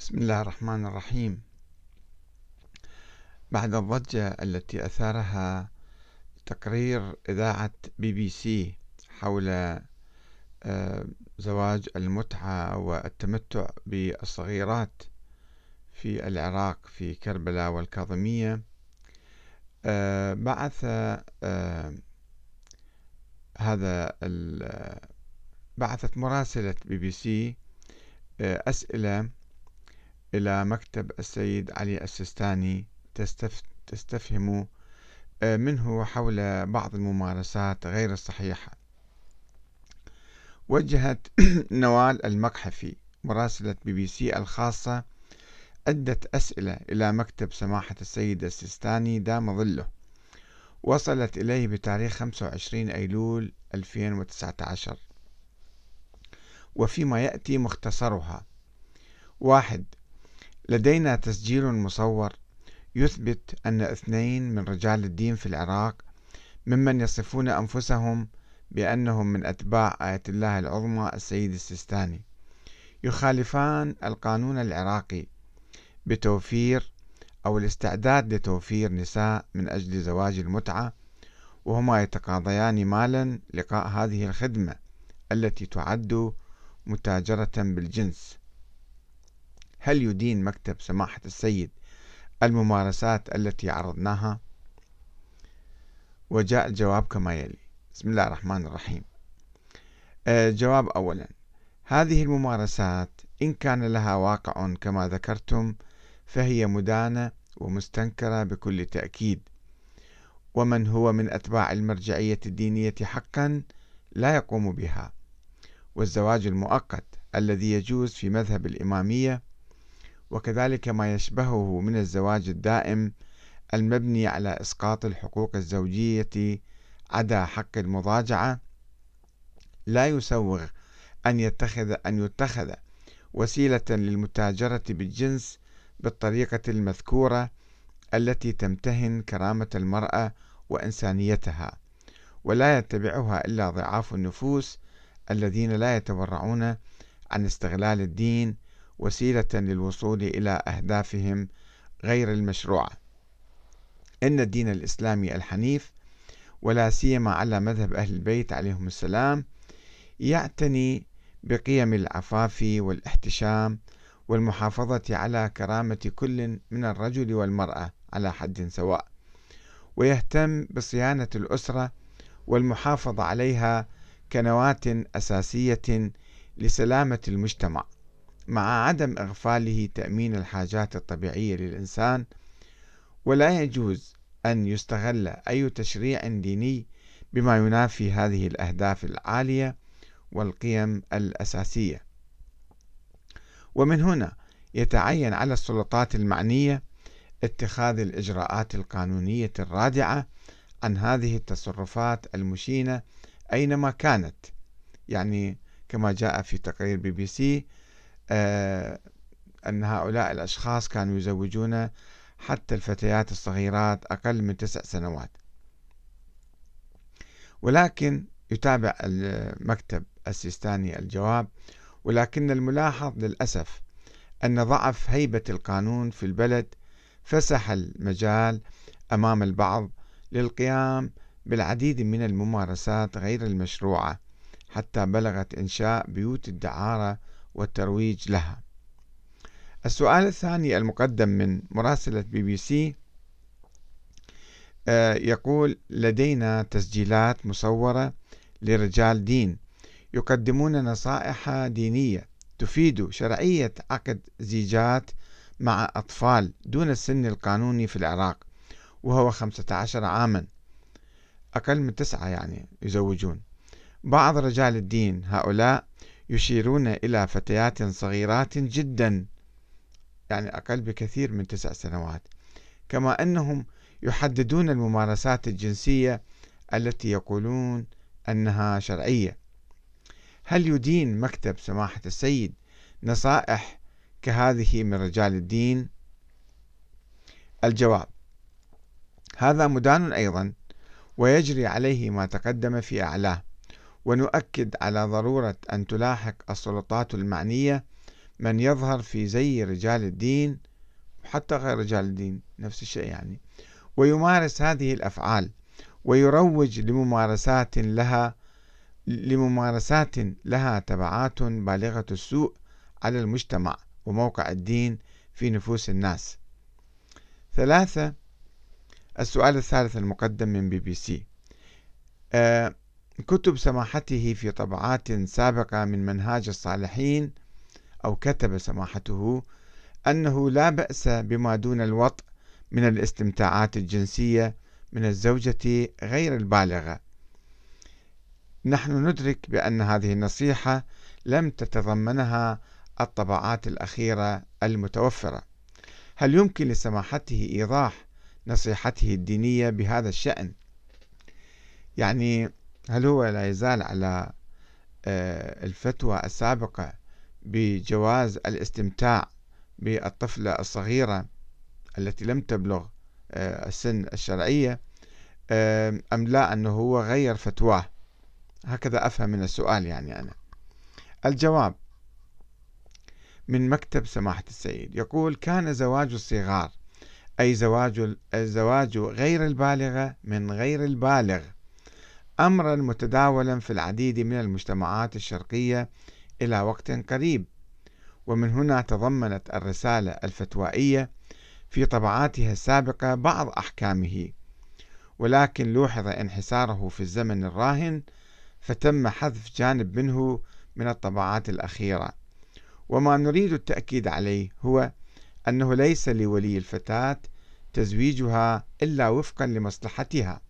بسم الله الرحمن الرحيم. بعد الضجة التي أثارها تقرير إذاعة بي بي سي حول آه، زواج المتعة والتمتع بالصغيرات في العراق في كربلاء والكاظمية آه، بعث آه، هذا بعثت مراسلة بي بي سي أسئلة إلى مكتب السيد علي السيستاني تستفهم آه، منه حول بعض الممارسات غير الصحيحة. وجهت نوال المقحفي مراسلة بي بي سي الخاصة عدة أسئلة إلى مكتب سماحة السيد السيستاني دام ظله. وصلت إليه بتاريخ 25 أيلول 2019 وفيما يأتي مختصرها. واحد لدينا تسجيل مصور يثبت أن اثنين من رجال الدين في العراق ممن يصفون أنفسهم بأنهم من أتباع آية الله العظمى السيد السيستاني. يخالفان القانون العراقي بتوفير أو الاستعداد لتوفير نساء من أجل زواج المتعة وهما يتقاضيان مالا لقاء هذه الخدمة التي تعد متاجرة بالجنس. هل يدين مكتب سماحة السيد الممارسات التي عرضناها؟ وجاء الجواب كما يلي. بسم الله الرحمن الرحيم. آه، أولا. هذه الممارسات إن كان لها واقع كما ذكرتم فهي مدانة ومستنكرة بكل تأكيد. ومن هو من أتباع المرجعية الدينية حقا لا يقوم بها. والزواج المؤقت الذي يجوز في مذهب الإمامية وكذلك ما يشبهه من الزواج الدائم المبني على إسقاط الحقوق الزوجية عدا حق المضاجعة لا يسوغ أن يتخذ أن يتخذ وسيلة للمتاجرة بالجنس بالطريقة المذكورة التي تمتهن كرامة المرأة وإنسانيتها ولا يتبعها إلا ضعاف النفوس الذين لا يتورعون عن استغلال الدين وسيلة للوصول إلى أهدافهم غير المشروعة إن الدين الإسلامي الحنيف ولا سيما على مذهب أهل البيت عليهم السلام يعتني بقيم العفاف والاحتشام والمحافظة على كرامة كل من الرجل والمرأة على حد سواء ويهتم بصيانة الأسرة والمحافظة عليها كنواة أساسية لسلامة المجتمع. مع عدم إغفاله تأمين الحاجات الطبيعية للإنسان ولا يجوز أن يستغل أي تشريع ديني بما ينافي هذه الأهداف العالية والقيم الأساسية. ومن هنا يتعين على السلطات المعنية اتخاذ الإجراءات القانونية الرادعة عن هذه التصرفات المشينة أينما كانت يعني كما جاء في تقرير بي بي سي أن هؤلاء الأشخاص كانوا يزوجون حتى الفتيات الصغيرات أقل من تسع سنوات. ولكن يتابع المكتب السيستاني الجواب ولكن الملاحظ للأسف أن ضعف هيبة القانون في البلد فسح المجال أمام البعض للقيام بالعديد من الممارسات غير المشروعة حتى بلغت إنشاء بيوت الدعارة والترويج لها. السؤال الثاني المقدم من مراسلة بي بي سي آه، يقول لدينا تسجيلات مصورة لرجال دين يقدمون نصائح دينية تفيد شرعية عقد زيجات مع أطفال دون السن القانوني في العراق وهو 15 عاما. أقل من تسعة يعني يزوجون. بعض رجال الدين هؤلاء يشيرون إلى فتيات صغيرات جدا يعني أقل بكثير من تسع سنوات. كما أنهم يحددون الممارسات الجنسية التي يقولون أنها شرعية. هل يدين مكتب سماحة السيد نصائح كهذه من رجال الدين؟ الجواب هذا مدان أيضا ويجري عليه ما تقدم في أعلاه. ونؤكد على ضرورة أن تلاحق السلطات المعنية من يظهر في زي رجال الدين حتى غير رجال الدين نفس الشيء يعني ويمارس هذه الأفعال ويروج لممارسات لها لممارسات لها تبعات بالغة السوء على المجتمع وموقع الدين في نفوس الناس. ثلاثة السؤال الثالث المقدم من بي بي سي آه كتب سماحته في طبعات سابقة من منهاج الصالحين أو كتب سماحته أنه لا بأس بما دون الوطء من الاستمتاعات الجنسية من الزوجة غير البالغة. نحن ندرك بأن هذه النصيحة لم تتضمنها الطبعات الأخيرة المتوفرة. هل يمكن لسماحته إيضاح نصيحته الدينية بهذا الشأن؟ يعني هل هو لا يزال على آه، الفتوى السابقة بجواز الاستمتاع بالطفلة الصغيرة التي لم تبلغ آه، السن الشرعية أم لا أنه هو غير فتواه؟ هكذا أفهم من السؤال يعني أنا. الجواب من مكتب سماحة السيد يقول كان زواج الصغار أي زواج الزواج غير البالغة من غير البالغ. أمرا متداولا في العديد من المجتمعات الشرقية إلى وقت قريب. ومن هنا تضمنت الرسالة الفتوائية في طبعاتها السابقة بعض أحكامه. ولكن لوحظ انحساره في الزمن الراهن فتم حذف جانب منه من الطبعات الأخيرة. وما نريد التأكيد عليه هو أنه ليس لولي الفتاة تزويجها إلا وفقا لمصلحتها.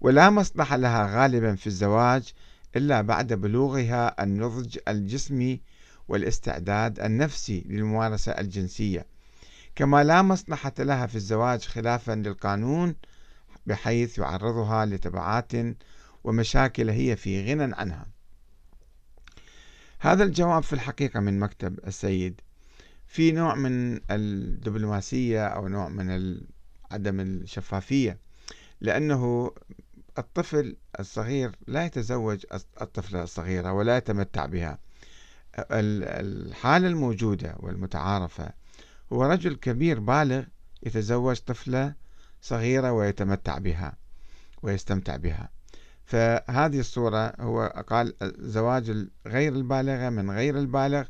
ولا مصلحة لها غالبا في الزواج إلا بعد بلوغها النضج الجسمي والاستعداد النفسي للممارسة الجنسية. كما لا مصلحة لها في الزواج خلافا للقانون بحيث يعرضها لتبعات ومشاكل هي في غنى عنها. هذا الجواب في الحقيقة من مكتب السيد. في نوع من الدبلوماسية أو نوع من عدم الشفافية لأنه الطفل الصغير لا يتزوج الطفلة الصغيرة ولا يتمتع بها. الحالة الموجودة والمتعارفة هو رجل كبير بالغ يتزوج طفلة صغيرة ويتمتع بها ويستمتع بها. فهذه الصورة هو قال زواج غير البالغة من غير البالغ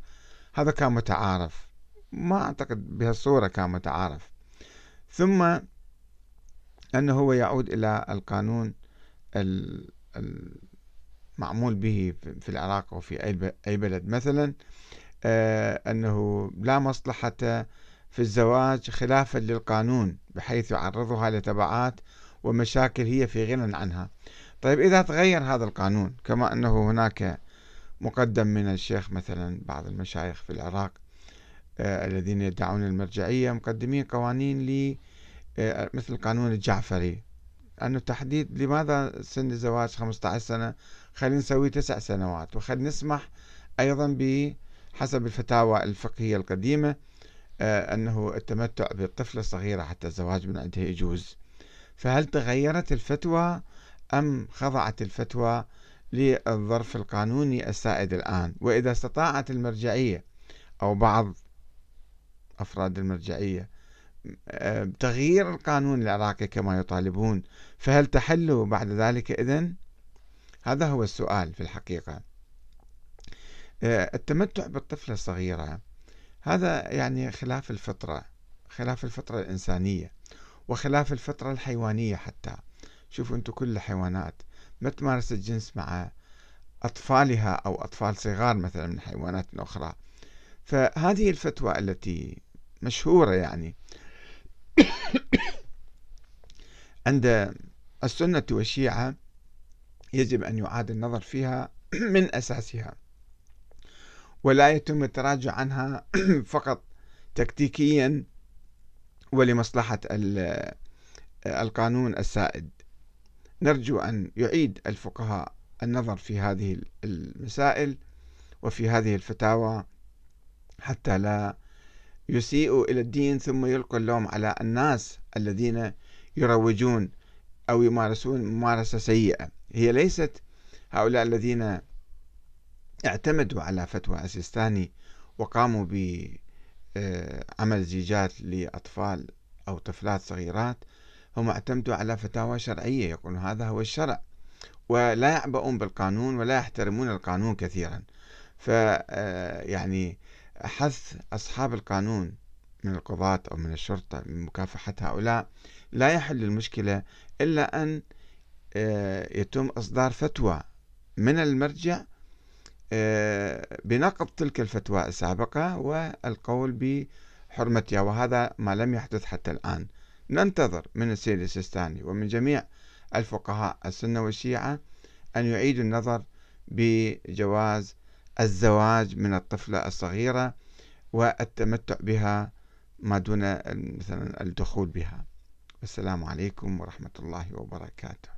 هذا كان متعارف. ما أعتقد بهالصورة كان متعارف. ثم أنه هو يعود إلى القانون المعمول به في العراق أو في أي بلد. مثلا آه، أنه لا مصلحة في الزواج خلافا للقانون بحيث يعرضها لتبعات ومشاكل هي في غنى عنها. طيب إذا تغير هذا القانون كما أنه هناك مقدم من الشيخ مثلا بعض المشايخ في العراق آه الذين يدعون المرجعية مقدمين قوانين ل آه مثل القانون الجعفري. أنه تحديد لماذا سن الزواج 15 سنة؟ خلينا نسوي تسع سنوات وخلينا نسمح أيضا بحسب الفتاوى الفقهية القديمة آه أنه التمتع بالطفلة الصغيرة حتى الزواج من عندها يجوز. فهل تغيرت الفتوى أم خضعت الفتوى للظرف القانوني السائد الآن؟ وإذا استطاعت المرجعية أو بعض أفراد المرجعية آه، تغيير القانون العراقي كما يطالبون فهل تحل بعد ذلك إذن؟ هذا هو السؤال في الحقيقة. آه، التمتع بالطفلة الصغيرة هذا يعني خلاف الفطرة خلاف الفطرة الإنسانية وخلاف الفطرة الحيوانية حتى. شوفوا أنتم كل الحيوانات ما تمارس الجنس مع أطفالها أو أطفال صغار مثلا من حيوانات أخرى. فهذه الفتوى التي مشهورة يعني عند السنة والشيعة يجب أن يعاد النظر فيها من أساسها ولا يتم التراجع عنها فقط تكتيكيا ولمصلحة القانون السائد. نرجو أن يعيد الفقهاء النظر في هذه المسائل وفي هذه الفتاوى حتى لا يسيئوا إلى الدين ثم يلقوا اللوم على الناس الذين يروجون أو يمارسون ممارسة سيئة. هي ليست هؤلاء الذين اعتمدوا على فتوى السيستاني وقاموا بعمل زيجات لأطفال أو طفلات صغيرات هم اعتمدوا على فتاوى شرعية يقولون هذا هو الشرع. ولا يعبؤون بالقانون ولا يحترمون القانون كثيرا. ف آه، يعني حث أصحاب القانون من القضاة أو من الشرطة من مكافحة هؤلاء لا يحل المشكلة إلا أن آه، يتم إصدار فتوى من المرجع آه، بنقض تلك الفتوى السابقة والقول بحرمتها وهذا ما لم يحدث حتى الآن. ننتظر من السيد السيستاني ومن جميع الفقهاء السنة والشيعة أن يعيدوا النظر بجواز الزواج من الطفلة الصغيرة والتمتع بها ما دون مثلا الدخول بها. والسلام عليكم ورحمة الله وبركاته.